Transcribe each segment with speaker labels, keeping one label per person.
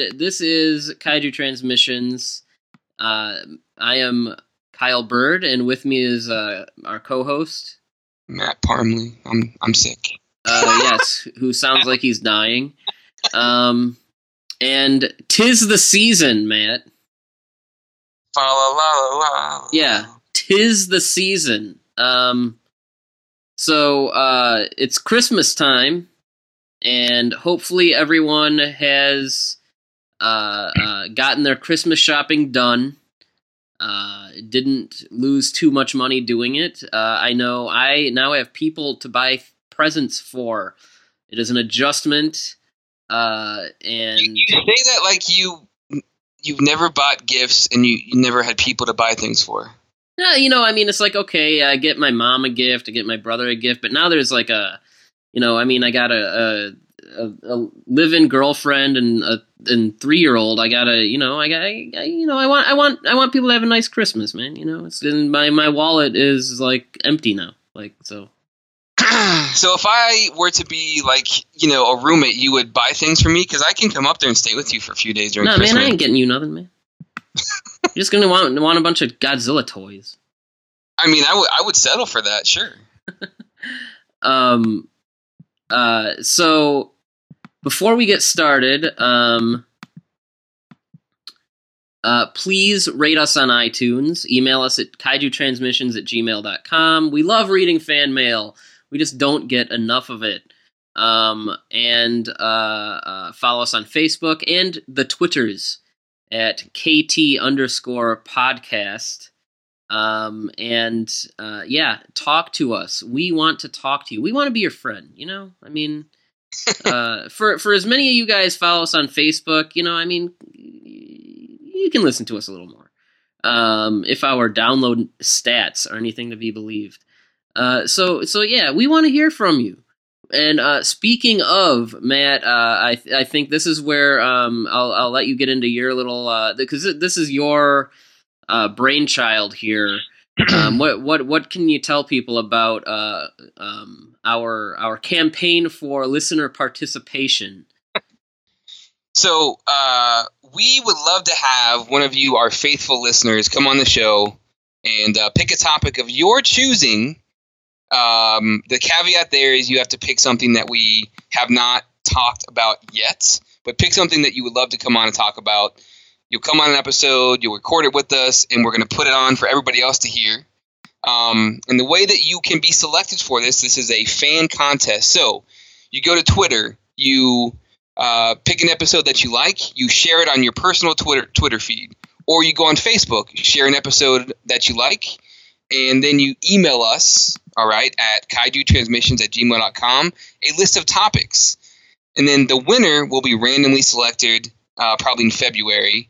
Speaker 1: and this is Kaiju Transmissions. Uh, I am Kyle Byrd, and with me is uh, our co-host
Speaker 2: Matt Parmley. I'm I'm sick.
Speaker 1: Uh, yes, who sounds like he's dying. Um, and tis the season, Matt.
Speaker 2: La la la.
Speaker 1: Yeah, tis the season. Um, so uh, it's Christmas time, and hopefully everyone has uh, uh, gotten their Christmas shopping done. Uh, didn't lose too much money doing it. Uh, I know I now have people to buy presents for. It is an adjustment, uh, and
Speaker 2: You, you say that like you you've never bought gifts and you, you never had people to buy things for.
Speaker 1: Yeah, you know, I mean, it's like okay, I get my mom a gift, I get my brother a gift, but now there's like a, you know, I mean, I got a a, a, a live-in girlfriend and a and three year old. I gotta, you know, I got, you know, I want, I want, I want people to have a nice Christmas, man. You know, it's and my my wallet is like empty now, like so.
Speaker 2: so if I were to be like you know a roommate, you would buy things for me because I can come up there and stay with you for a few days during
Speaker 1: No,
Speaker 2: Christmas.
Speaker 1: man, I ain't getting you nothing, man. You're just gonna want want a bunch of Godzilla toys.
Speaker 2: I mean, I would I would settle for that, sure.
Speaker 1: Um, uh, so before we get started, um, uh, please rate us on iTunes. Email us at kaijutransmissions at gmail.com. We love reading fan mail. We just don't get enough of it. Um, and uh, uh, follow us on Facebook and the Twitters at KT underscore podcast. Um, and uh, yeah, talk to us. We want to talk to you. We want to be your friend. You know, I mean, uh, for for as many of you guys follow us on Facebook, you know, I mean, you can listen to us a little more. Um, if our download stats are anything to be believed. Uh, so so yeah, we want to hear from you. And uh, speaking of Matt, uh, I th- I think this is where um, I'll I'll let you get into your little because this is your uh, brainchild here. Um, what what what can you tell people about uh, um, our our campaign for listener participation?
Speaker 2: So uh, we would love to have one of you, our faithful listeners, come on the show and uh, pick a topic of your choosing. Um, the caveat there is you have to pick something that we have not talked about yet, but pick something that you would love to come on and talk about. You'll come on an episode, you'll record it with us, and we're going to put it on for everybody else to hear. Um, and the way that you can be selected for this, this is a fan contest. So you go to Twitter, you uh, pick an episode that you like, you share it on your personal Twitter Twitter feed, or you go on Facebook, share an episode that you like, and then you email us, all right, at kaijutransmissions at gmail.com, a list of topics. And then the winner will be randomly selected uh, probably in February,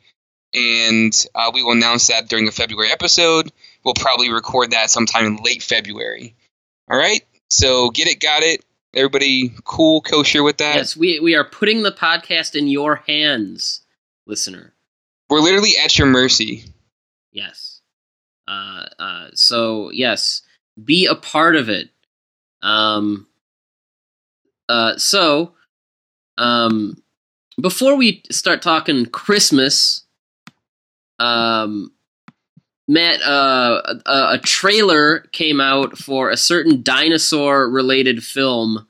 Speaker 2: and uh, we will announce that during the February episode. We'll probably record that sometime in late February. All right, so get it, got it. Everybody cool, kosher with that?
Speaker 1: Yes, we we are putting the podcast in your hands, listener.
Speaker 2: We're literally at your mercy.
Speaker 1: Yes. Uh, uh, so yes, be a part of it. Um. Uh. So, um, before we start talking Christmas, um, Matt, uh, a, a trailer came out for a certain dinosaur-related film,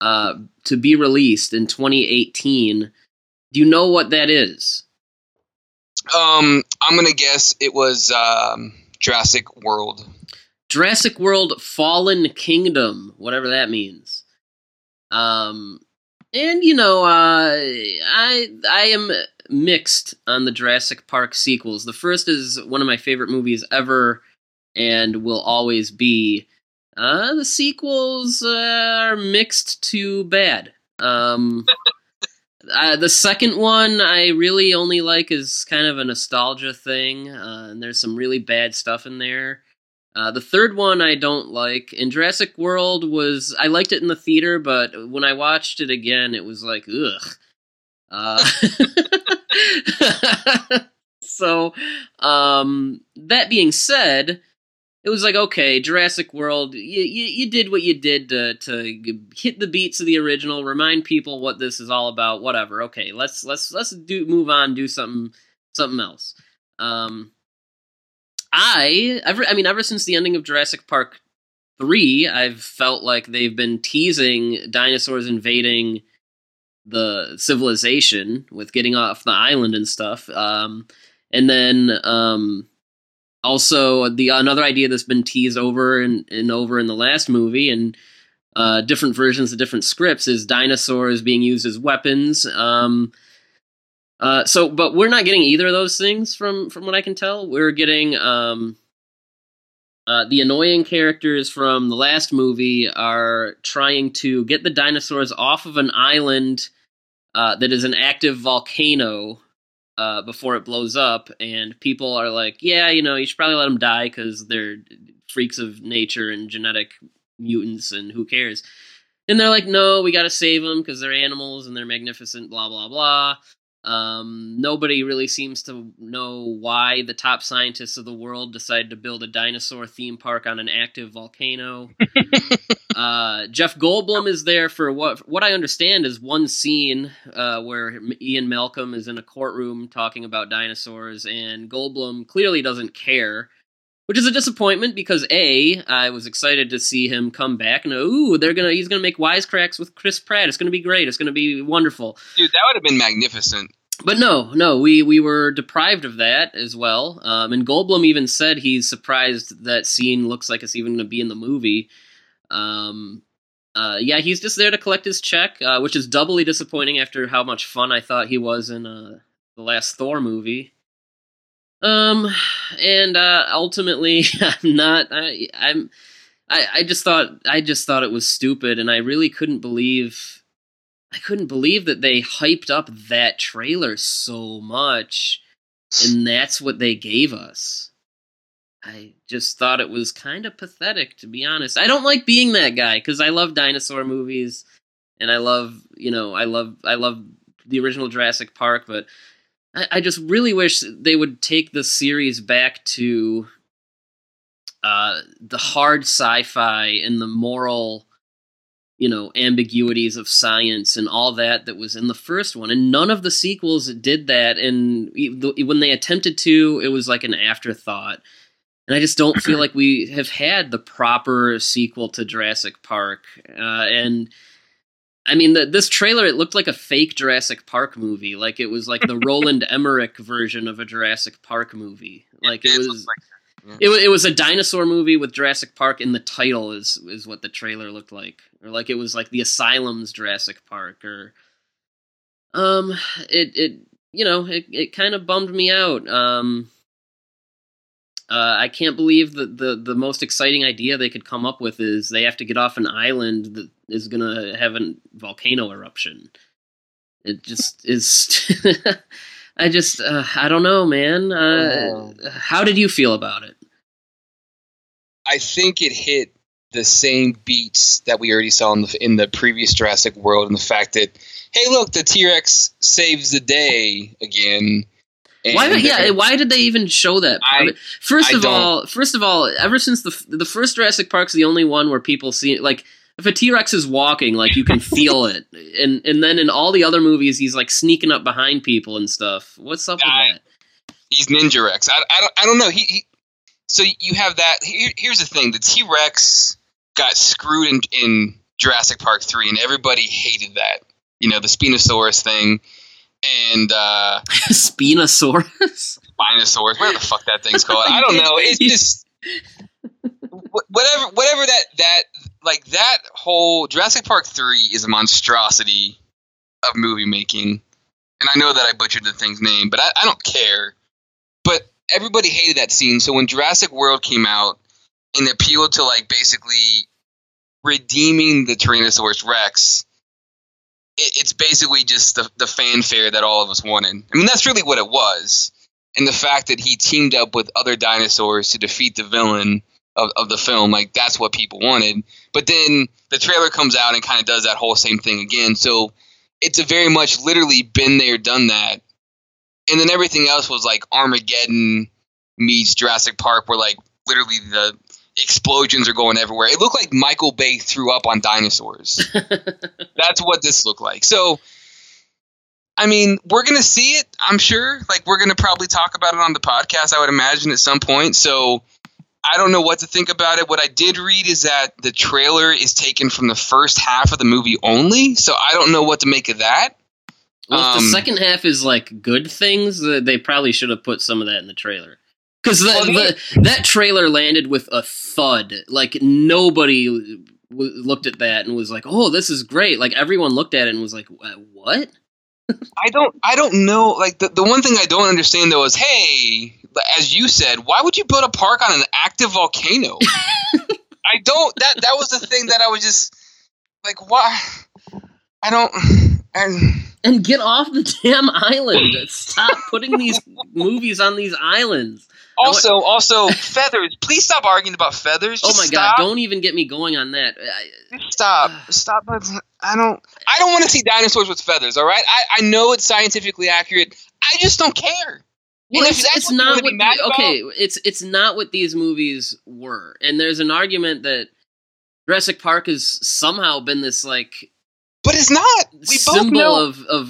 Speaker 1: uh, to be released in 2018. Do you know what that is?
Speaker 2: Um, I'm gonna guess it was um, Jurassic World.
Speaker 1: Jurassic World Fallen Kingdom, whatever that means. Um and you know, uh I I am mixed on the Jurassic Park sequels. The first is one of my favorite movies ever and will always be. Uh the sequels uh, are mixed to bad. Um uh, the second one I really only like is kind of a nostalgia thing, uh, and there's some really bad stuff in there. Uh, the third one I don't like. And Jurassic World was I liked it in the theater, but when I watched it again, it was like ugh. Uh, so, um, that being said, it was like okay, Jurassic World, you, you you did what you did to to hit the beats of the original, remind people what this is all about. Whatever. Okay, let's let's let's do move on, do something something else. Um, I ever I mean ever since the ending of Jurassic Park three, I've felt like they've been teasing dinosaurs invading the civilization with getting off the island and stuff. Um, and then um, also the another idea that's been teased over and, and over in the last movie and uh, different versions of different scripts is dinosaurs being used as weapons. Um, uh, so, but we're not getting either of those things from from what I can tell. We're getting um, uh, the annoying characters from the last movie are trying to get the dinosaurs off of an island uh, that is an active volcano uh, before it blows up, and people are like, "Yeah, you know, you should probably let them die because they're freaks of nature and genetic mutants, and who cares?" And they're like, "No, we got to save them because they're animals and they're magnificent." Blah blah blah. Um, nobody really seems to know why the top scientists of the world decided to build a dinosaur theme park on an active volcano. uh, Jeff Goldblum is there for what what I understand is one scene uh, where Ian Malcolm is in a courtroom talking about dinosaurs, and Goldblum clearly doesn't care which is a disappointment because a I was excited to see him come back and ooh they're gonna he's gonna make wisecracks with Chris Pratt. It's gonna be great. It's gonna be wonderful.
Speaker 2: Dude, that would have been magnificent.
Speaker 1: But no, no, we we were deprived of that as well. Um, and Goldblum even said he's surprised that scene looks like it's even going to be in the movie. Um, uh, yeah, he's just there to collect his check, uh, which is doubly disappointing after how much fun I thought he was in uh, the last Thor movie. Um, and uh, ultimately, I'm not. I, I'm. I, I just thought. I just thought it was stupid, and I really couldn't believe. I couldn't believe that they hyped up that trailer so much, and that's what they gave us. I just thought it was kind of pathetic, to be honest. I don't like being that guy because I love dinosaur movies, and I love, you know, I love, I love the original Jurassic Park, but I, I just really wish they would take the series back to uh, the hard sci-fi and the moral you know ambiguities of science and all that that was in the first one. And none of the sequels did that. And when they attempted to it was like an afterthought. And i just don't feel like we have had the proper sequel to jurassic park. Uh, and I mean, the, this trailer it looked like a fake Jurassic Park movie. Like it was like the Roland Emmerich version of a Jurassic Park movie. Like it, it was. Like yeah. it, it was a dinosaur movie with Jurassic Park in the title is is what the trailer looked like, or like it was like the Asylum's Jurassic Park, or um, it it you know it it kind of bummed me out. Um, uh, I can't believe that the the most exciting idea they could come up with is they have to get off an island that is gonna have a volcano eruption. It just is. I just uh, I don't know, man. Uh, oh. How did you feel about it?
Speaker 2: I think it hit the same beats that we already saw in the in the previous Jurassic World, and the fact that hey, look, the T Rex saves the day again
Speaker 1: and why? Yeah, why did they even show that? I, first I of don't. all, first of all, ever since the the first Jurassic Park's the only one where people see like if a T Rex is walking, like you can feel it, and and then in all the other movies, he's like sneaking up behind people and stuff. What's up I, with that?
Speaker 2: He's Ninja Rex. I, I don't I don't know. He, he so you have that. Here, here's the thing: the T Rex got screwed in in Jurassic Park three, and everybody hated that. You know the Spinosaurus thing and uh
Speaker 1: Spinosaurus,
Speaker 2: Spinosaurus, whatever the fuck that thing's called. I don't know. It's just whatever, whatever that that like that whole Jurassic Park three is a monstrosity of movie making, and I know that I butchered the thing's name, but I, I don't care. But everybody hated that scene, so when Jurassic World came out and appealed to like basically redeeming the Tyrannosaurus Rex it's basically just the, the fanfare that all of us wanted. I mean, that's really what it was. And the fact that he teamed up with other dinosaurs to defeat the villain of, of the film, like that's what people wanted. But then the trailer comes out and kind of does that whole same thing again. So it's a very much literally been there, done that. And then everything else was like Armageddon meets Jurassic Park, where like literally the explosions are going everywhere. It looked like Michael Bay threw up on dinosaurs. That's what this looked like. So, I mean, we're gonna see it. I'm sure. Like we're gonna probably talk about it on the podcast. I would imagine at some point. So. I don't know what to think about it. What I did read is that the trailer is taken from the first half of the movie only, so I don't know what to make of that.
Speaker 1: Well, if the
Speaker 2: Um,
Speaker 1: second half is like good things, they probably should have put some of that in the trailer. Because the,
Speaker 2: Well,
Speaker 1: the, that trailer landed with a thud. Like nobody w- looked at that and was like, "Oh, this is great." Like everyone looked at it and was like, "What?"
Speaker 2: I don't I don't know like the, the one thing I don't understand though is hey as you said why would you build a park on an active volcano I don't that that was the thing that I was just like why I don't I,
Speaker 1: And get off the damn island. Stop putting these movies on these islands.
Speaker 2: Also also feathers please stop arguing about feathers
Speaker 1: Oh my
Speaker 2: stop.
Speaker 1: god! Don't even get me going on that. I,
Speaker 2: Just stop stop I don't I don't want to see dinosaurs with feathers all right I, I know it's scientifically accurate I just don't care
Speaker 1: Well, it's,
Speaker 2: that's
Speaker 1: it's not what the-
Speaker 2: about-
Speaker 1: okay. It's it's not what these movies were, and there's an argument that Jurassic Park has somehow been this like
Speaker 2: but it's not we both
Speaker 1: symbol
Speaker 2: know
Speaker 1: of of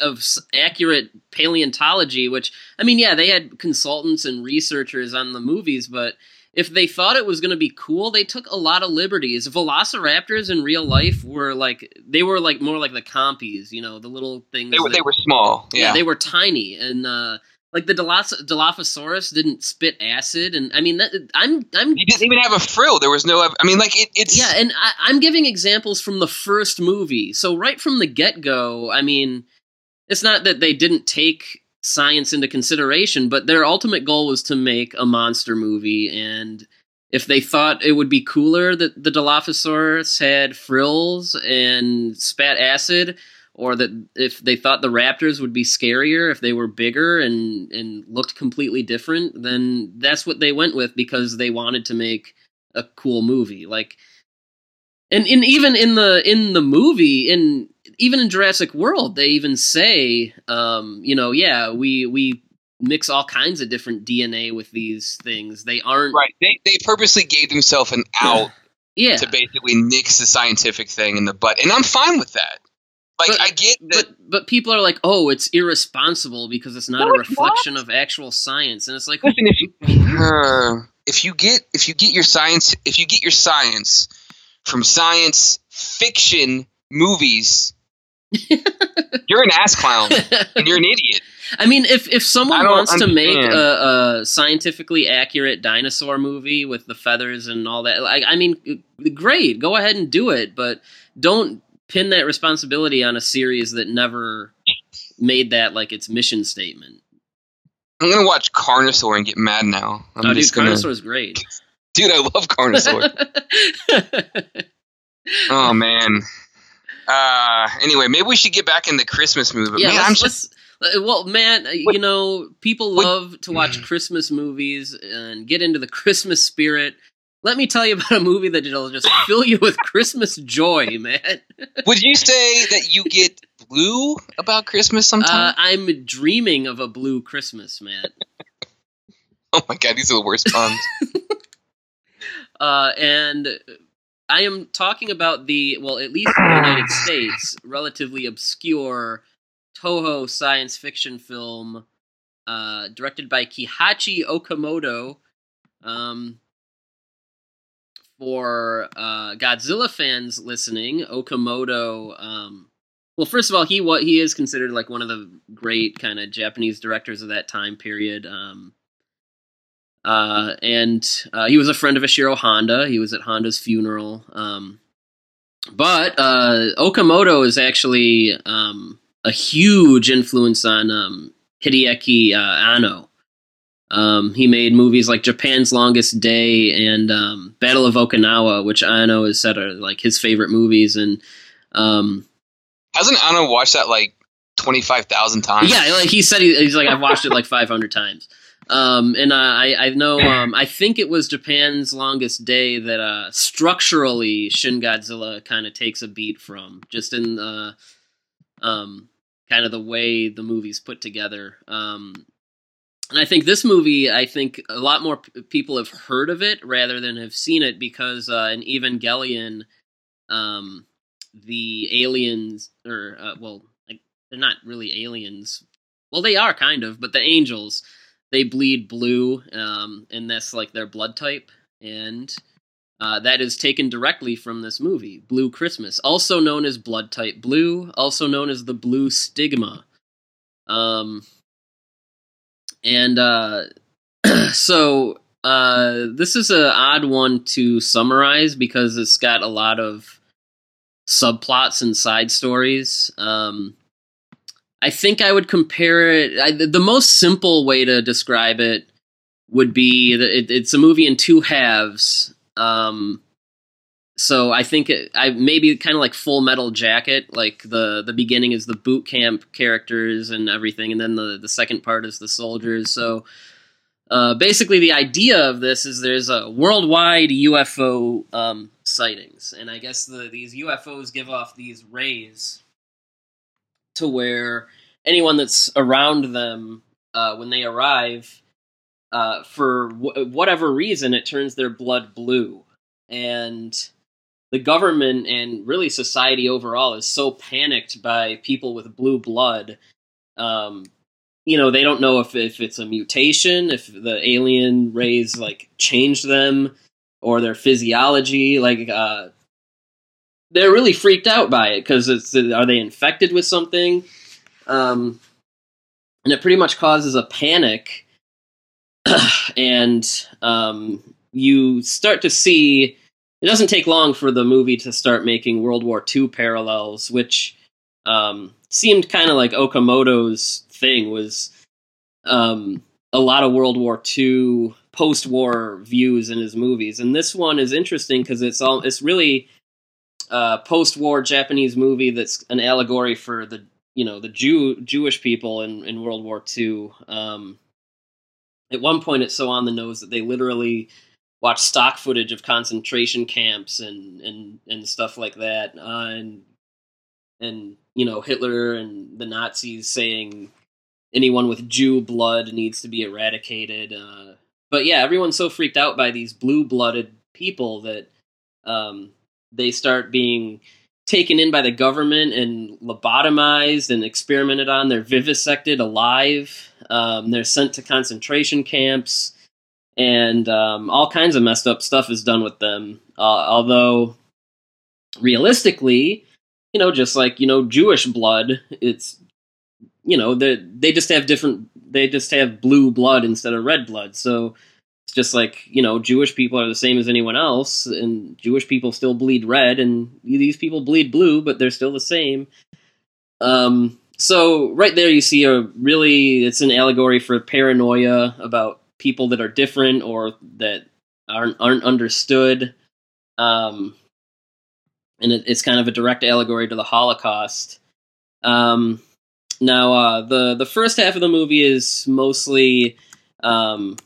Speaker 1: of accurate paleontology. Which I mean, yeah, they had consultants and researchers on the movies, but if they thought it was going to be cool, they took a lot of liberties. Velociraptors in real life were like they were like more like the compies, you know, the little things.
Speaker 2: they were
Speaker 1: that-
Speaker 2: they were small
Speaker 1: yeah,
Speaker 2: yeah
Speaker 1: they were tiny and uh like the Dilos- Dilophosaurus didn't spit acid and I mean that I'm I'm
Speaker 2: He didn't even have a frill. There was no. I mean, like it, it's.
Speaker 1: yeah, and I, I'm giving examples from the first movie. So right from the get go, I mean, it's not that they didn't take science into consideration, but their ultimate goal was to make a monster movie. And if they thought it would be cooler that the Dilophosaurus had frills and spat acid, or that if they thought the raptors would be scarier if they were bigger and and looked completely different, then that's what they went with because they wanted to make a cool movie. Like and and even in the in the movie in even in Jurassic World, they even say, um, you know, yeah, we we mix all kinds of different DNA with these things. They aren't
Speaker 2: right. They they purposely gave themselves an out
Speaker 1: Yeah.
Speaker 2: to basically nix the scientific thing in the butt, and I'm fine with that. Like
Speaker 1: But-
Speaker 2: I get that.
Speaker 1: but but people are like, oh, it's irresponsible because it's not
Speaker 2: No,
Speaker 1: a
Speaker 2: it's
Speaker 1: reflection of actual science, and it's like,
Speaker 2: listen, if you uh, if you get if you get your science if you get your science from science fiction movies, you're an ass clown and you're an idiot.
Speaker 1: I mean, if if someone
Speaker 2: I don't
Speaker 1: wants to make a, a scientifically accurate dinosaur movie with the feathers and all that, like, I mean, great, go ahead and do it, but don't pin that responsibility on a series that never made that like its mission statement.
Speaker 2: I'm gonna watch Carnosaur and get mad now. I'm
Speaker 1: oh, dude,
Speaker 2: gonna,
Speaker 1: Carnosaur's great.
Speaker 2: dude. I love Carnosaur. oh man. Uh, anyway, maybe we should get back in the Christmas mood. But
Speaker 1: yeah,
Speaker 2: man,
Speaker 1: let's,
Speaker 2: I'm just
Speaker 1: let's- uh, well, man, uh,
Speaker 2: What-
Speaker 1: you know, people
Speaker 2: what-
Speaker 1: love to watch Christmas movies and get into the Christmas spirit. Let me tell you about a movie that'll just fill you with Christmas joy, man.
Speaker 2: Would you say that you get blue about Christmas
Speaker 1: Uh,
Speaker 2: sometimes?
Speaker 1: I'm dreaming of a blue Christmas, man.
Speaker 2: oh my god, these are the worst puns.
Speaker 1: Uh, and I am talking about the, well, at least in the United States, relatively obscure Toho science fiction film uh, directed by Kihachi Okamoto. Um, for uh, Godzilla fans listening, Okamoto. Um, well, first of all, he what he is considered like one of the great kind of Japanese directors of that time period. Um, uh, and uh, he was a friend of Ishiro Honda. He was at Honda's funeral. Um, but uh, Okamoto is actually um, a huge influence on um, Hideaki uh, Anno. Um, he made movies like Japan's Longest Day and um, Battle of Okinawa, which Anno has said are like his favorite movies. And um,
Speaker 2: Hasn't Anno watched that like twenty five thousand times?
Speaker 1: yeah, like he said, he, he's like I've watched it like 500 times. Um, and uh, I, I know, um, I think it was Japan's Longest Day that uh, structurally Shin Godzilla kind of takes a beat from, just in the um, kind of the way the movie's put together. Um, and I think this movie, I think a lot more p- people have heard of it rather than have seen it because uh, in Evangelion, um, the aliens, or uh, well, like, they're not really aliens. Well, they are kind of, but the angels, they bleed blue, um, and that's like their blood type, and uh, that is taken directly from this movie, Blue Christmas, also known as blood type blue, also known as the blue stigma. Um, and uh, so uh, this is an odd one to summarize because it's got a lot of subplots and side stories. Um, I think I would compare it. I, the most simple way to describe it would be that it, it's a movie in two halves. Um, so I think it, I maybe kind of like Full Metal Jacket. Like the the beginning is the boot camp characters and everything, and then the the second part is the soldiers. So uh, basically, the idea of this is there's a worldwide UFO um, sightings, and I guess the, these UFOs give off these rays to where anyone that's around them uh, when they arrive, uh, for whatever reason, it turns their blood blue, and the government and really society overall is so panicked by people with blue blood. Um, you know, they don't know if, if it's a mutation, if the alien rays like changed them or their physiology. Like, uh, they're really freaked out by it because it's are they infected with something? Um, and it pretty much causes a panic, and um, you start to see it doesn't take long for the movie to start making World War II parallels, which um, seemed kind of like Okamoto's thing was um, a lot of World War II post-war views in his movies, and this one is interesting because it's all it's really a post-war Japanese movie that's an allegory for the you know the Jew Jewish people in in World War II. Um, at one point, it's so on the nose that they literally watch stock footage of concentration camps and and and stuff like that, uh, and and you know Hitler and the Nazis saying anyone with Jew blood needs to be eradicated. Uh, but yeah, everyone's so freaked out by these blue blooded people that um, they start being taken in by the government and lobotomized and experimented on. They're vivisected alive. Um, they're sent to concentration camps and um, all kinds of messed up stuff is done with them. Uh, although, realistically, you know, just like you know, Jewish blood, it's you know, they they just have different. They just have blue blood instead of red blood. So it's just like you know, Jewish people are the same as anyone else, and Jewish people still bleed red, and these people bleed blue, but they're still the same. Um, so right there, you see a really it's an allegory for paranoia about people that are different or that aren't aren't understood. Um, and it, it's kind of a direct allegory to the Holocaust. Um, now, uh, the the first half of the movie is mostly um,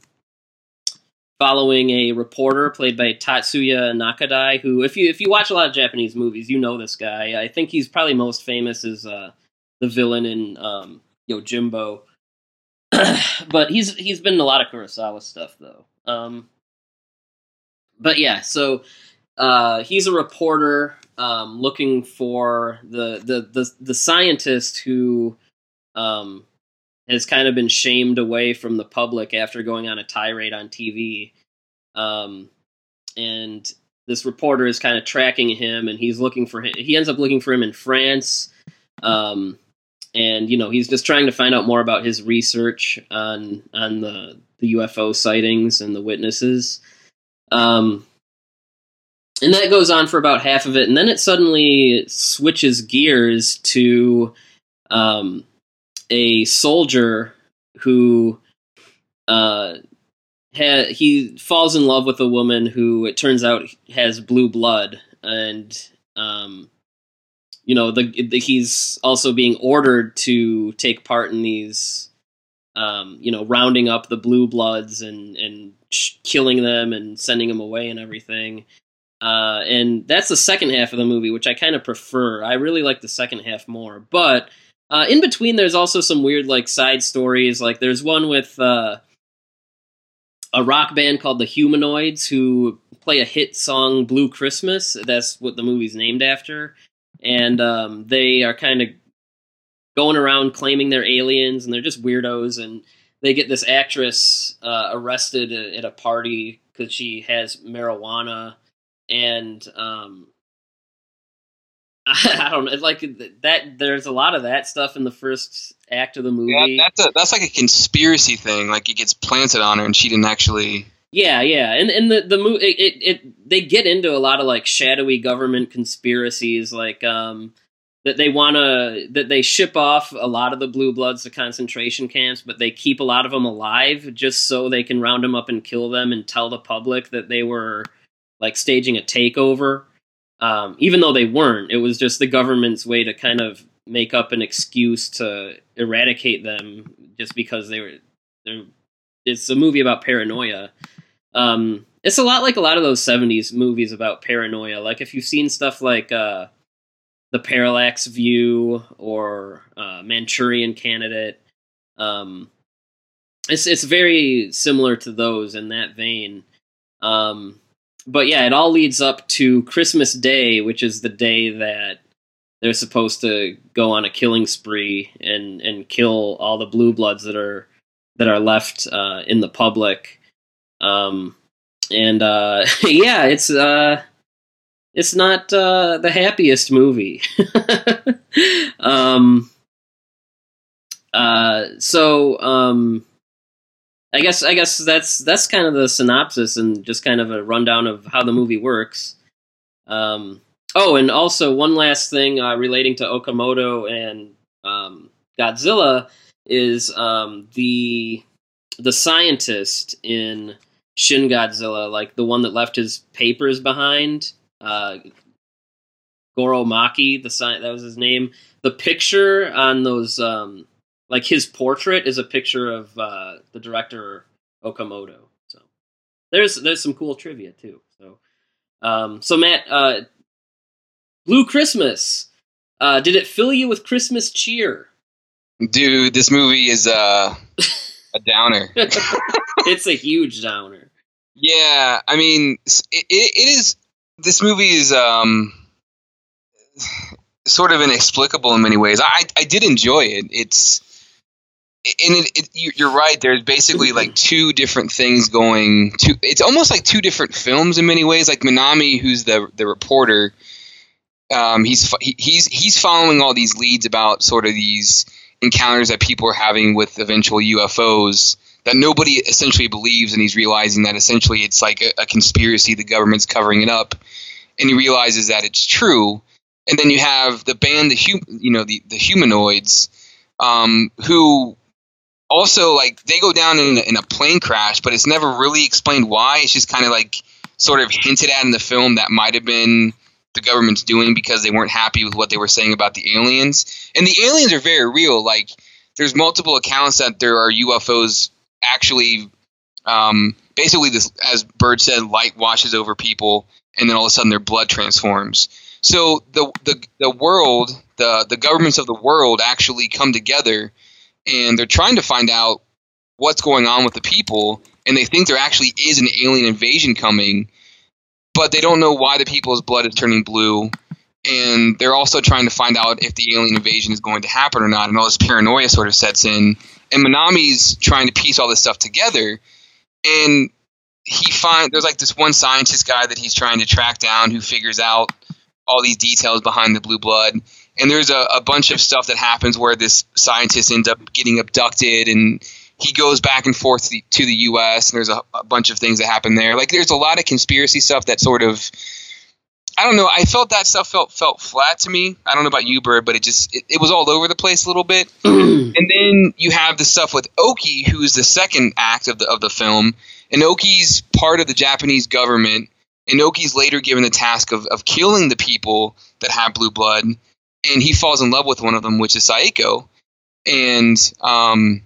Speaker 1: following a reporter played by Tatsuya Nakadai, who, if you if you watch a lot of Japanese movies, you know this guy. I think he's probably most famous as uh, the villain in um, Yojimbo. but he's he's been in a lot of Kurosawa stuff though. Um, but yeah, so uh, he's a reporter um, looking for the, the the the scientist who um, has kind of been shamed away from the public after going on a tirade on TV. Um, and this reporter is kind of tracking him, and he's looking for him. He ends up looking for him in France. Um, and you know he's just trying to find out more about his research on on the the UFO sightings and the witnesses. Um, and that goes on for about half of it, and then it suddenly switches gears to um, a soldier who uh, ha- he falls in love with a woman who it turns out has blue blood, and um, you know the, the, he's also being ordered to take part in these um, you know rounding up the blue bloods and and killing them and sending them away and everything uh, and that's the second half of the movie which i kind of prefer i really like the second half more but Uh, in between, there's also some weird like side stories. Like there's one with uh, a rock band called the Humanoids who play a hit song "Blue Christmas." That's what the movie's named after, and um, they are kind of going around claiming they're aliens and they're just weirdos. And they get this actress uh, arrested at a party because she has marijuana, and um, I don't know, like that. There's a lot of that stuff in the first act of the movie.
Speaker 2: Yeah, that's a, that's like a conspiracy thing. Like it gets planted on her, and she didn't actually.
Speaker 1: Yeah, yeah, and and the the movie it, it, it they get into a lot of like shadowy government conspiracies, like um that they want to that they ship off a lot of the blue bloods to concentration camps, but they keep a lot of them alive just so they can round them up and kill them and tell the public that they were like staging a takeover. Um, even though they weren't, it was just the government's way to kind of make up an excuse to eradicate them just because they were. They're, it's a movie about paranoia. Um, it's a lot like a lot of those '70s movies about paranoia. Like if you've seen stuff like uh, the Parallax View or uh, Manchurian Candidate, um, it's it's very similar to those in that vein. Um, but yeah, it all leads up to Christmas Day, which is the day that they're supposed to go on a killing spree and and kill all the blue bloods that are that are left uh, in the public. Um, and uh, yeah, it's uh, it's not uh, the happiest movie. um, uh, so um, I guess I guess that's that's kind of the synopsis and just kind of a rundown of how the movie works. Um, oh, and also one last thing uh, relating to Okamoto and um, Godzilla is um, the the scientist in Shin Godzilla, like the one that left his papers behind. Uh, Goro Maki, the sci- that was his name. The picture on those um, like his portrait is a picture of uh, the director Okamoto. So there's there's some cool trivia too. So um, so Matt, uh, Blue Christmas, uh, did it fill you with Christmas cheer?
Speaker 2: Dude, this movie is uh, a downer.
Speaker 1: it's a huge downer.
Speaker 2: Yeah, I mean, it, it is. This movie is um, sort of inexplicable in many ways. I I did enjoy it. It's and it, it, you're right. There's basically like two different things going. To it's almost like two different films in many ways. Like Minami, who's the the reporter, um, he's he's he's following all these leads about sort of these encounters that people are having with eventual UFOs that nobody essentially believes, and he's realizing that essentially it's like a, a conspiracy. The government's covering it up, and he realizes that it's true. And then you have the band, the hum, you know, the the humanoids, um, who also like they go down in, in a plane crash, but it's never really explained why. It's just kind of like sort of hinted at in the film that might have been the government's doing because they weren't happy with what they were saying about the aliens. And the aliens are very real. Like there's multiple accounts that there are UFOs actually um, basically this as Byrd said, light washes over people and then all of a sudden their blood transforms. So the the, the world, the the governments of the world actually come together and they're trying to find out what's going on with the people and they think there actually is an alien invasion coming but they don't know why the people's blood is turning blue and they're also trying to find out if the alien invasion is going to happen or not and all this paranoia sort of sets in and minami's trying to piece all this stuff together and he find there's like this one scientist guy that he's trying to track down who figures out all these details behind the blue blood and there's a, a bunch of stuff that happens where this scientist ends up getting abducted and he goes back and forth to the, to the U.S. and there's a, a, bunch of things that happen there. Like there's a lot of conspiracy stuff that sort of, I don't know. I felt that stuff felt felt flat to me. I don't know about you, Byrd, but it just it, it was all over the place a little bit. and then you have the stuff with Oki, who's the second act of the of the film, and Oki's part of the Japanese government. And Oki's later given the task of, of killing the people that have blue blood and he falls in love with one of them, which is Saeko, and um,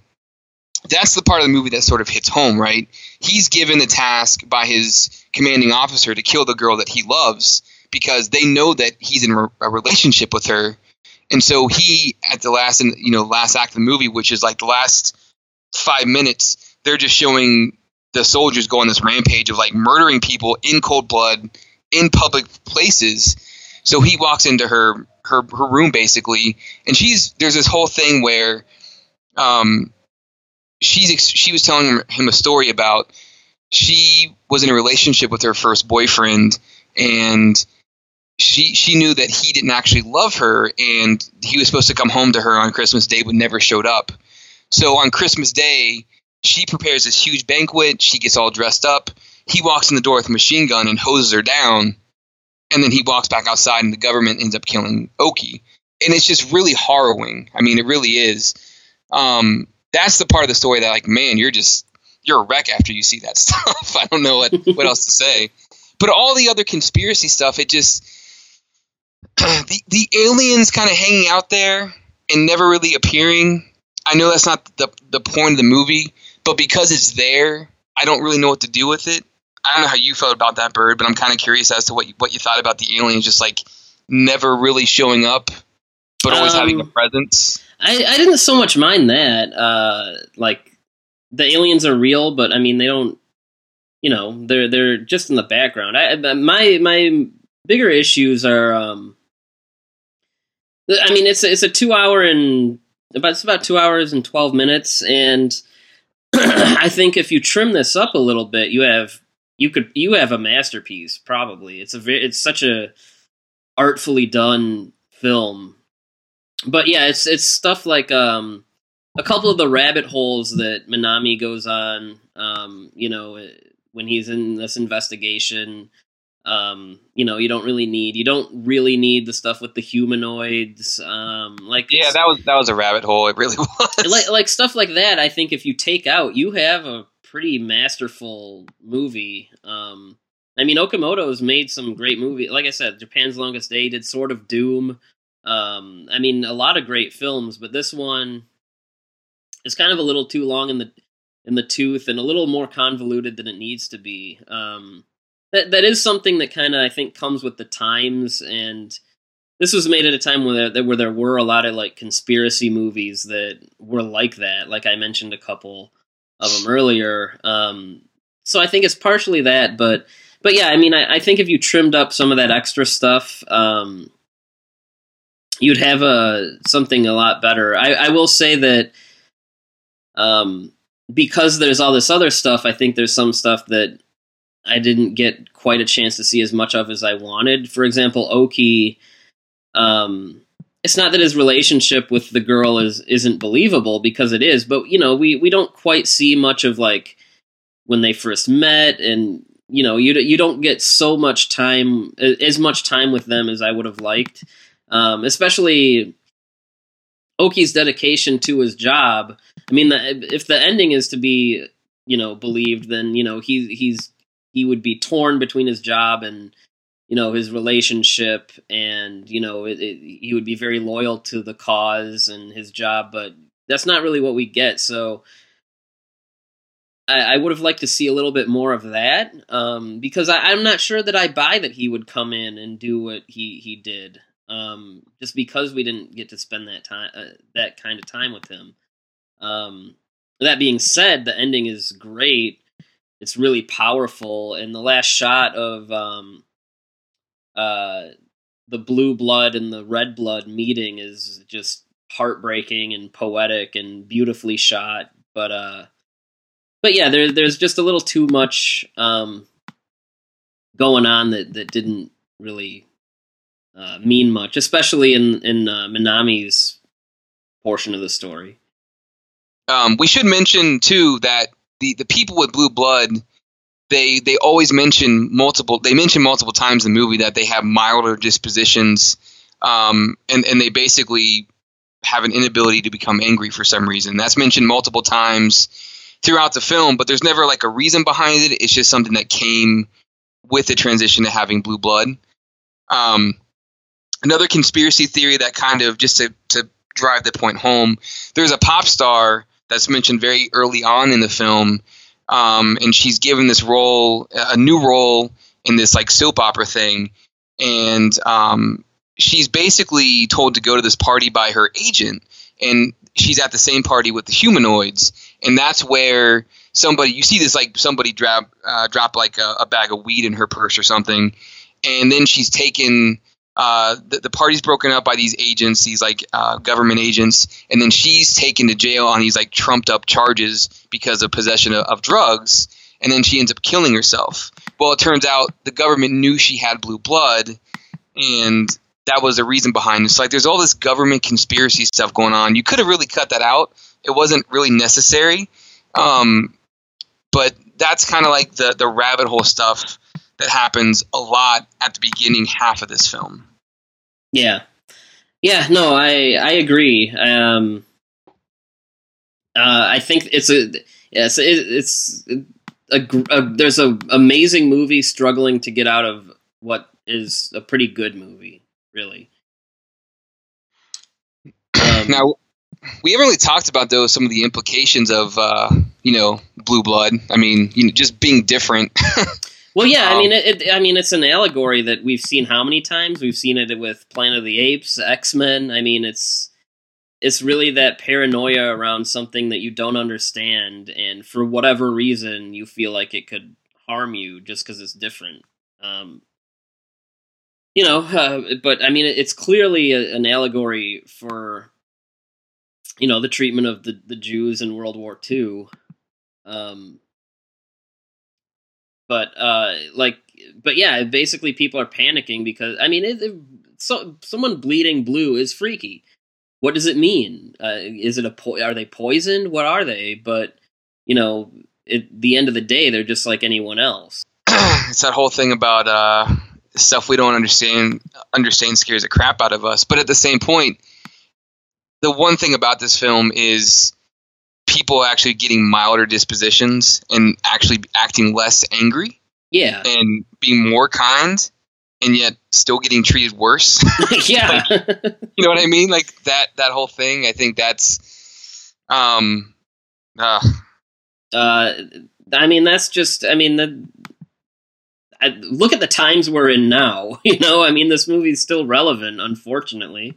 Speaker 2: that's the part of the movie that sort of hits home, right? He's given the task by his commanding officer to kill the girl that he loves because they know that he's in a relationship with her, And so he at the last you know last act of the movie, which is like the last five minutes, they're just showing the soldiers go on this rampage of like murdering people in cold blood in public places. So he walks into her her her room basically, and she's there's this whole thing where, um, she's she was telling him a story about she was in a relationship with her first boyfriend and she she knew that he didn't actually love her and he was supposed to come home to her on Christmas Day but never showed up. So on Christmas Day, she prepares this huge banquet, she gets all dressed up. He walks in the door with a machine gun and hoses her down. And then he walks back outside and the government ends up killing Oki. And it's just really harrowing. I mean, it really is. Um, that's the part of the story that like, man, you're just you're a wreck after you see that stuff. I don't know what what else to say. But all the other conspiracy stuff, it just the the aliens kind of hanging out there and never really appearing. I know that's not the the point of the movie, but because it's there, I don't really know what to do with it. I don't know how you felt about that Byrd, but I'm kind of curious as to what you, what you thought about the aliens just like never really showing up, but always um, having a presence.
Speaker 1: I, I didn't so much mind that. Uh, like the aliens are real, but I mean they don't. You know, they're they're just in the background. I my my bigger issues are. Um, I mean, it's a, it's a two hour and about it's about two hours and twelve minutes, and I think if you trim this up a little bit, you have you could you have a masterpiece. Probably, it's a it's such a artfully done film. But yeah, it's it's stuff like um a couple of the rabbit holes that Minami goes on, um, you know, when he's in this investigation. Um, you know, you don't really need you don't really need the stuff with the humanoids. Um, like
Speaker 2: yeah, that was that was a rabbit hole. It really was.
Speaker 1: Like like stuff like that. I think if you take out, you have a pretty masterful movie. Um, I mean, Okamoto's made some great movies. Like I said, Japan's Longest Day did Sword of Doom. Um, I mean, a lot of great films, but this one is kind of a little too long in the in the tooth and a little more convoluted than it needs to be. Um, that that is something that kind of I think comes with the times, and this was made at a time where there, where there were a lot of like conspiracy movies that were like that. Like I mentioned a couple of them earlier. Um, so I think it's partially that, but but yeah, I mean, I, I think if you trimmed up some of that extra stuff, um, you'd have a something a lot better. I, I will say that um, because there's all this other stuff, I think there's some stuff that I didn't get quite a chance to see as much of as I wanted. For example, Oki. Um, it's not that his relationship with the girl is isn't believable because it is, but you know we we don't quite see much of like when they first met, and you know you you don't get so much time as much time with them as I would have liked, um, especially Oki's dedication to his job. I mean, the, if the ending is to be, you know, believed, then you know he he's he would be torn between his job and you know his relationship, and you know it, it, he would be very loyal to the cause and his job, but that's not really what we get. So. I, I would have liked to see a little bit more of that um, because I, I'm not sure that I buy that he would come in and do what he, he did um, just because we didn't get to spend that time uh, that kind of time with him. Um, that being said, the ending is great. It's really powerful, and the last shot of um, uh, the blue blood and the red blood meeting is just heartbreaking and poetic and beautifully shot. But uh, but yeah, there, there's just a little too much um, going on that that didn't really uh, mean much, especially in in uh, Minami's portion of the story.
Speaker 2: Um, we should mention too that the the people with blue blood, they they always mention multiple. They mention multiple times in the movie that they have milder dispositions, um, and and they basically have an inability to become angry for some reason. That's mentioned multiple times throughout the film, but there's never like a reason behind it. It's just something that came with the transition to having blue blood. Um, another conspiracy theory that kind of just to, to drive the point home there's a pop star that's mentioned very early on in the film. Um, and she's given this role a new role in this like soap opera thing. And um, she's basically told to go to this party by her agent, and she's at the same party with the humanoids, and that's where somebody you see this like somebody drop uh, drop like a, a bag of weed in her purse or something, and then she's taken. Uh, the, the party's broken up by these agents, these like uh, government agents, and then she's taken to jail on these like trumped up charges because of possession of, of drugs, and then she ends up killing herself. Well, it turns out the government knew she had blue blood, and that was the reason behind it. So like, there's all this government conspiracy stuff going on. You could have really cut that out. It wasn't really necessary. Um, but that's kind of like the the rabbit hole stuff that happens a lot at the beginning half of this film.
Speaker 1: Yeah, yeah, no, I I agree. Um, uh, I think it's a yes, it, it's a, a, there's a amazing movie struggling to get out of what is a pretty good movie, really.
Speaker 2: Um, now, we haven't really talked about though some of the implications of uh, you know blue blood. I mean, you know, just being different.
Speaker 1: well, yeah, um, I mean, it, it, I mean, it's an allegory that we've seen how many times? We've seen it with Planet of the Apes, X Men. I mean, it's it's really that paranoia around something that you don't understand, and for whatever reason, you feel like it could harm you just because it's different. Um, you know, uh, but I mean, it's clearly a, an allegory for you know the treatment of the the Jews in World War II. Um, but uh, like, but yeah, basically people are panicking because I mean, it, it, so someone bleeding blue is freaky. What does it mean? Uh, is it a po- are they poisoned? What are they? But you know, at the end of the day, they're just like anyone else.
Speaker 2: it's that whole thing about uh, stuff we don't understand. Understand scares the crap out of us. But at the same point, the one thing about this film is people actually getting milder dispositions and actually acting less angry.
Speaker 1: Yeah.
Speaker 2: And being more kind and yet still getting treated worse.
Speaker 1: yeah.
Speaker 2: like, you know what I mean? Like that that whole thing, I think that's um uh,
Speaker 1: uh I mean that's just I mean the I, look at the times we're in now, you know? I mean this movie's still relevant unfortunately.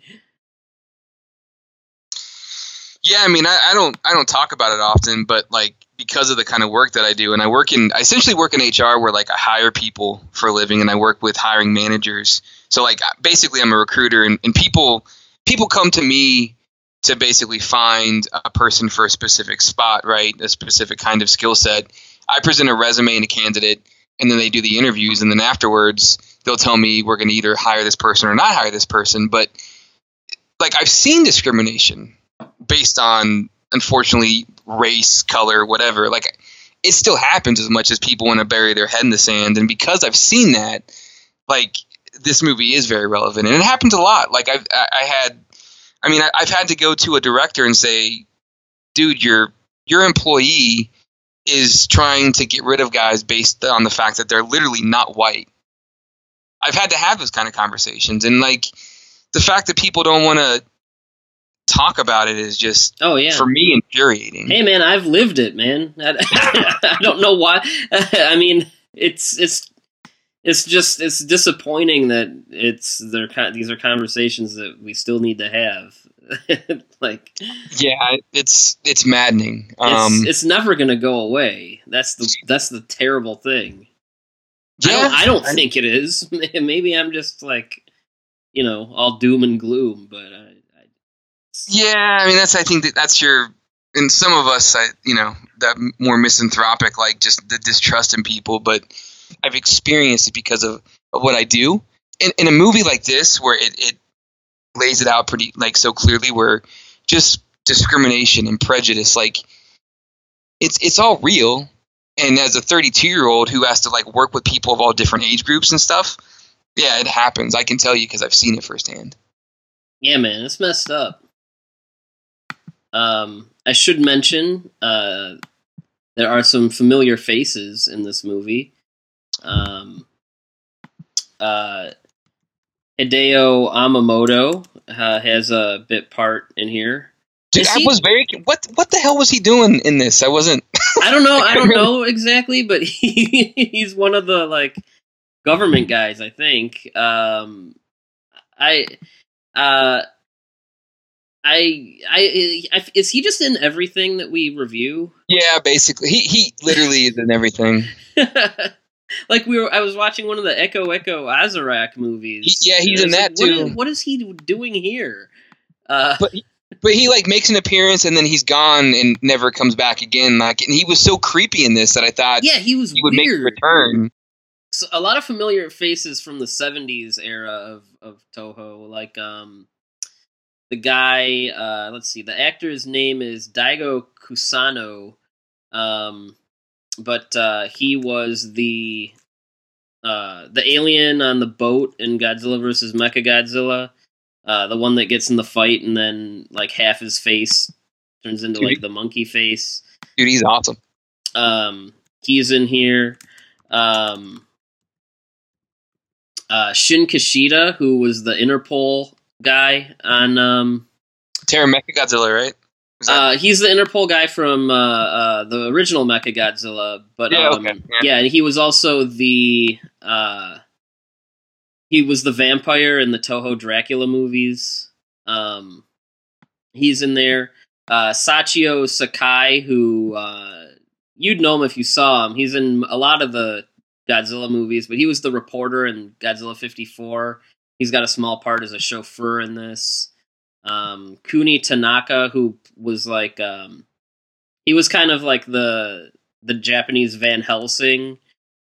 Speaker 2: Yeah, I mean, I, I, don't I don't talk about it often, but like because of the kind of work that I do, and I work in I essentially work in HR where like I hire people for a living, and I work with hiring managers. So like basically, I'm a recruiter, and, and people people come to me to basically find a person for a specific spot, right? A specific kind of skill set. I present a resume and a candidate, and then they do the interviews, and then afterwards they'll tell me we're going to either hire this person or not hire this person. But like I've seen discrimination based on unfortunately race, color, whatever. Like it still happens as much as people want to bury their head in the sand. And because I've seen that, like this movie is very relevant, and it happens a lot. Like I've I had, I mean, I've had to go to a director and say, "Dude, your your employee is trying to get rid of guys based on the fact that they're literally not white." I've had to have those kind of conversations, and like the fact that people don't want to talk about it is just
Speaker 1: oh yeah
Speaker 2: for me infuriating.
Speaker 1: Hey man, I've lived it, man. I, I don't know why. I mean, it's it's it's just it's disappointing that it's they're these are conversations that we still need to have. like
Speaker 2: yeah, it's it's maddening.
Speaker 1: Um, it's, it's never gonna go away. That's the that's the terrible thing. Yeah, I don't, I don't think it is. Maybe I'm just like you know all doom and gloom, but. Uh,
Speaker 2: yeah, I mean that's I think that that's your and some of us I you know that more misanthropic like just the distrust in people, but I've experienced it because of, of what I do. In, in a movie like this where it, it lays it out pretty like so clearly where just discrimination and prejudice like it's it's all real. And as a 32 year old who has to like work with people of all different age groups and stuff yeah it happens. I can tell you because i've seen it firsthand.
Speaker 1: Yeah man it's messed up um, I should mention uh, there are some familiar faces in this movie. Um, uh, Hideo Amamoto uh, has a bit part in here.
Speaker 2: Dude, I was very what what the hell was he doing in this? I wasn't.
Speaker 1: I don't know. I don't know exactly, but he he's one of the like government guys. I think. Um, I, uh, I, I, I, is he just in everything that we review?
Speaker 2: Yeah, basically, he he literally is in everything.
Speaker 1: like we were, I was watching one of the Eko Eko Azarak movies.
Speaker 2: He- yeah, he's in that
Speaker 1: like,
Speaker 2: too.
Speaker 1: is- what is he doing here? Uh,
Speaker 2: But but he like makes an appearance and then he's gone and never comes back again. Like, and he was so creepy in this that I thought
Speaker 1: yeah, he was
Speaker 2: he would make a return.
Speaker 1: So, a lot of familiar faces from the '70s era of of Toho, like um, the guy. Uh, let's see, the actor's name is Daigo Kusano, um, but uh, he was the uh, the alien on the boat in Godzilla versus Mechagodzilla, uh, the one that gets in the fight and then like half his face turns into like the monkey face.
Speaker 2: Dude, he's awesome.
Speaker 1: Um, he's in here. Um, uh, Shin Kishida, who was the Interpol guy on. Um,
Speaker 2: Terra Mechagodzilla, right? That-
Speaker 1: uh, he's the Interpol guy from uh, uh, the original Mechagodzilla, but
Speaker 2: Yeah,
Speaker 1: um,
Speaker 2: okay,
Speaker 1: yeah. and he was also the uh, he was the vampire in the Toho Dracula movies. Um, he's in there. Uh, Sachio Sakai, who uh, you'd know him if you saw him. He's in a lot of the Godzilla movies, but he was the reporter in Godzilla '54. He's got a small part as a chauffeur in this. Um, Kunie Tanaka, who was like, um, he was kind of like the the Japanese Van Helsing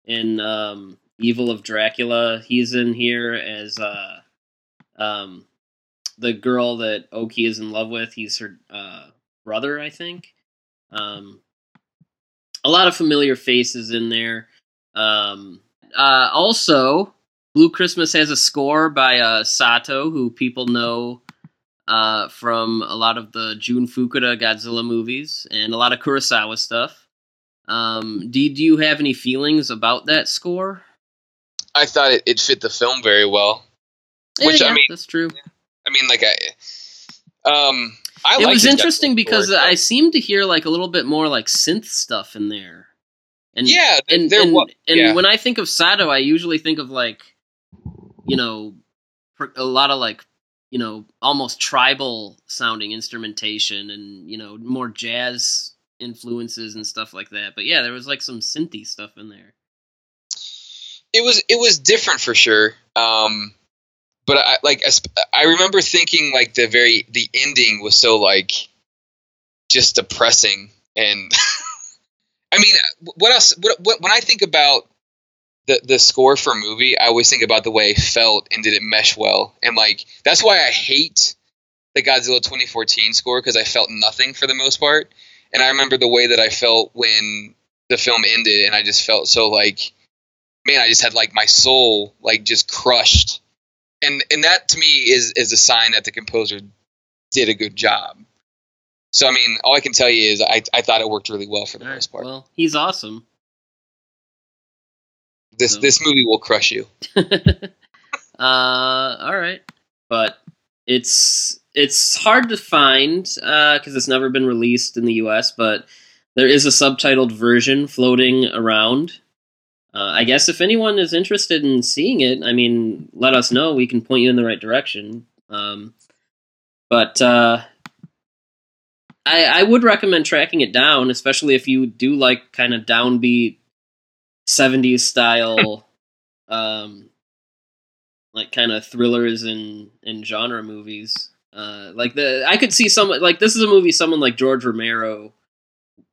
Speaker 1: in um, Evil of Dracula. He's in here as uh, um, the girl that Oki is in love with. He's her uh, brother, I think. Um, a lot of familiar faces in there. Um, uh, also, Blue Christmas has a score by uh, Sato, who people know uh, from a lot of the Jun Fukuda Godzilla movies and a lot of Kurosawa stuff. Um, do, do you have any feelings about that score?
Speaker 2: I thought it, it fit the film very well. Which, I mean-
Speaker 1: that's true.
Speaker 2: I mean, like I, um, I
Speaker 1: it was interesting because
Speaker 2: score,
Speaker 1: I
Speaker 2: but-
Speaker 1: seem to hear like a little bit more like synth stuff in there. And
Speaker 2: yeah,
Speaker 1: and
Speaker 2: there
Speaker 1: and,
Speaker 2: was
Speaker 1: and when I think of Sato, I usually think of like, you know, a lot of like, you know, almost tribal sounding instrumentation and you know more jazz influences and stuff like that. But yeah, there was like some synthy stuff in there.
Speaker 2: it was it was different for sure. Um, but I like I I remember thinking like the very the ending was so like just depressing and I mean what else what, what when I think about the the score for a movie I always think about the way it felt and did it mesh well and like that's why I hate the Godzilla 2014 score because I felt nothing for the most part and I remember the way that I felt when the film ended and I just felt so like man, I just had like my soul like just crushed. And and that to me is is a sign that the composer did a good job. So I mean, all I can tell you is I I thought it worked really well for the
Speaker 1: All
Speaker 2: most part.
Speaker 1: Well, he's awesome.
Speaker 2: This
Speaker 1: so-
Speaker 2: this movie will crush you.
Speaker 1: uh, all right, but it's it's hard to find because it's never been released in the U.S. But there is a subtitled version floating around. Uh, I guess if anyone is interested in seeing it, I mean, let us know. We can point you in the right direction. Um, but uh, I, I would recommend tracking it down, especially if you do like kind of downbeat '70s style, um, like kind of thrillers and and genre movies. Uh, like the I could see someone like this is a movie someone like George Romero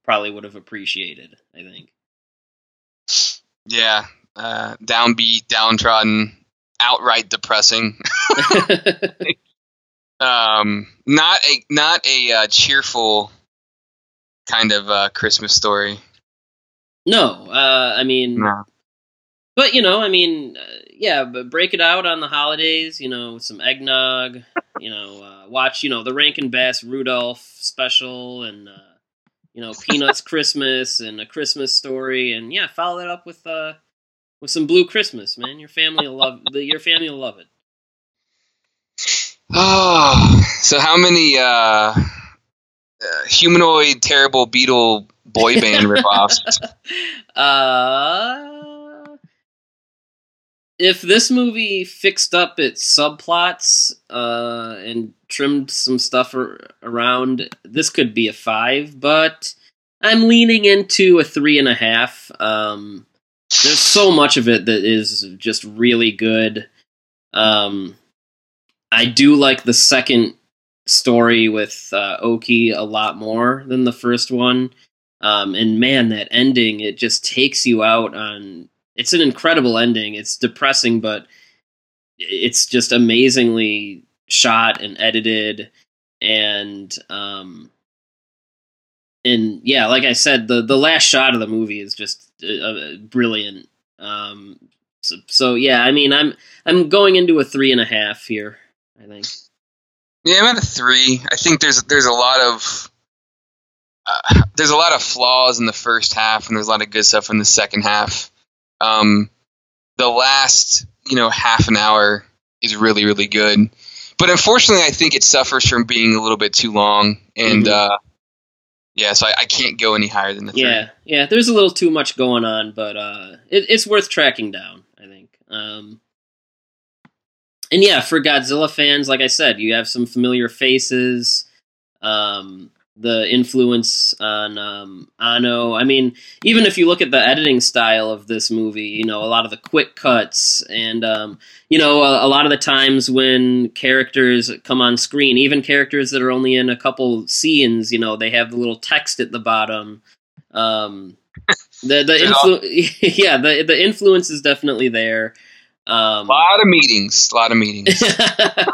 Speaker 1: probably would have appreciated. I think.
Speaker 2: Yeah, uh, downbeat, downtrodden, outright depressing. um, not a not a uh, cheerful kind of uh, Christmas story.
Speaker 1: No, uh, I mean,
Speaker 2: No.
Speaker 1: but you know, I mean, uh, yeah, but break it out on the holidays. You know, some eggnog. You know, uh, watch you know the Rankin Bass Rudolph special and. Uh, you know, Peanuts Christmas and a Christmas story, and yeah, follow that up with uh with some Blue Christmas, man. Your family will love the, your family will love it.
Speaker 2: Oh, so how many uh, uh, humanoid terrible beetle boy band ripoffs?
Speaker 1: uh, if this movie fixed up its subplots uh, and trimmed some stuff ar- around, this could be a five. But I'm leaning into a three and a half. Um, there's so much of it that is just really good. Um, I do like the second story with uh, Oki a lot more than the first one. Um, and man, that ending it just takes you out on. It's an incredible ending. It's depressing, but it's just amazingly shot and edited, and um, and yeah, like I said, the the last shot of the movie is just uh, uh, brilliant. Um, so, so yeah, I mean, I'm I'm going into a three and a half here. I think.
Speaker 2: Yeah, I'm at a three. I think there's there's a lot of uh, there's a lot of flaws in the first half, and there's a lot of good stuff in the second half. Um, the last you know half an hour is really really good, but unfortunately, I think it suffers from being a little bit too long, and
Speaker 1: Mhm.
Speaker 2: uh, yeah, so I, I can't go any higher than the.
Speaker 1: Yeah, yeah. There's a little too much going on, but uh, it, it's worth tracking down. I think. Um, and yeah, for Godzilla fans, like I said, you have some familiar faces. Um, the influence on um, Anno. I mean, even if you look at the editing style of this movie, you know, a lot of the quick cuts and, um, you know, a, a lot of the times when characters come on screen, even characters that are only in a couple scenes, you know, they have the little text at the bottom. Um, the the influ- yeah, the the influence is definitely there. Um,
Speaker 2: A lot of meetings, a lot of meetings.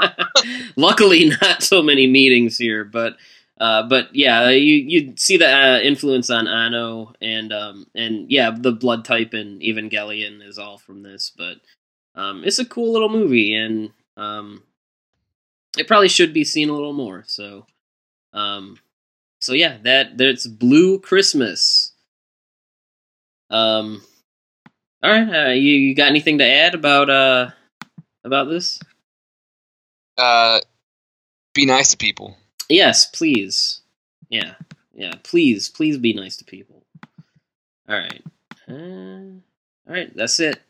Speaker 1: Luckily, not so many meetings here, but uh, but yeah, you you see the uh, influence on Anno and um, and yeah, the blood type in Evangelion is all from this. But um, it's a cool little movie, and um, it probably should be seen a little more. So um, so yeah, that that's Blue Christmas. Um, all right, uh, you you got anything to add about uh about this?
Speaker 2: uh, be nice to people.
Speaker 1: Yes, please. Yeah, yeah. Please, please be nice to people. All right. Uh, all right. That's it.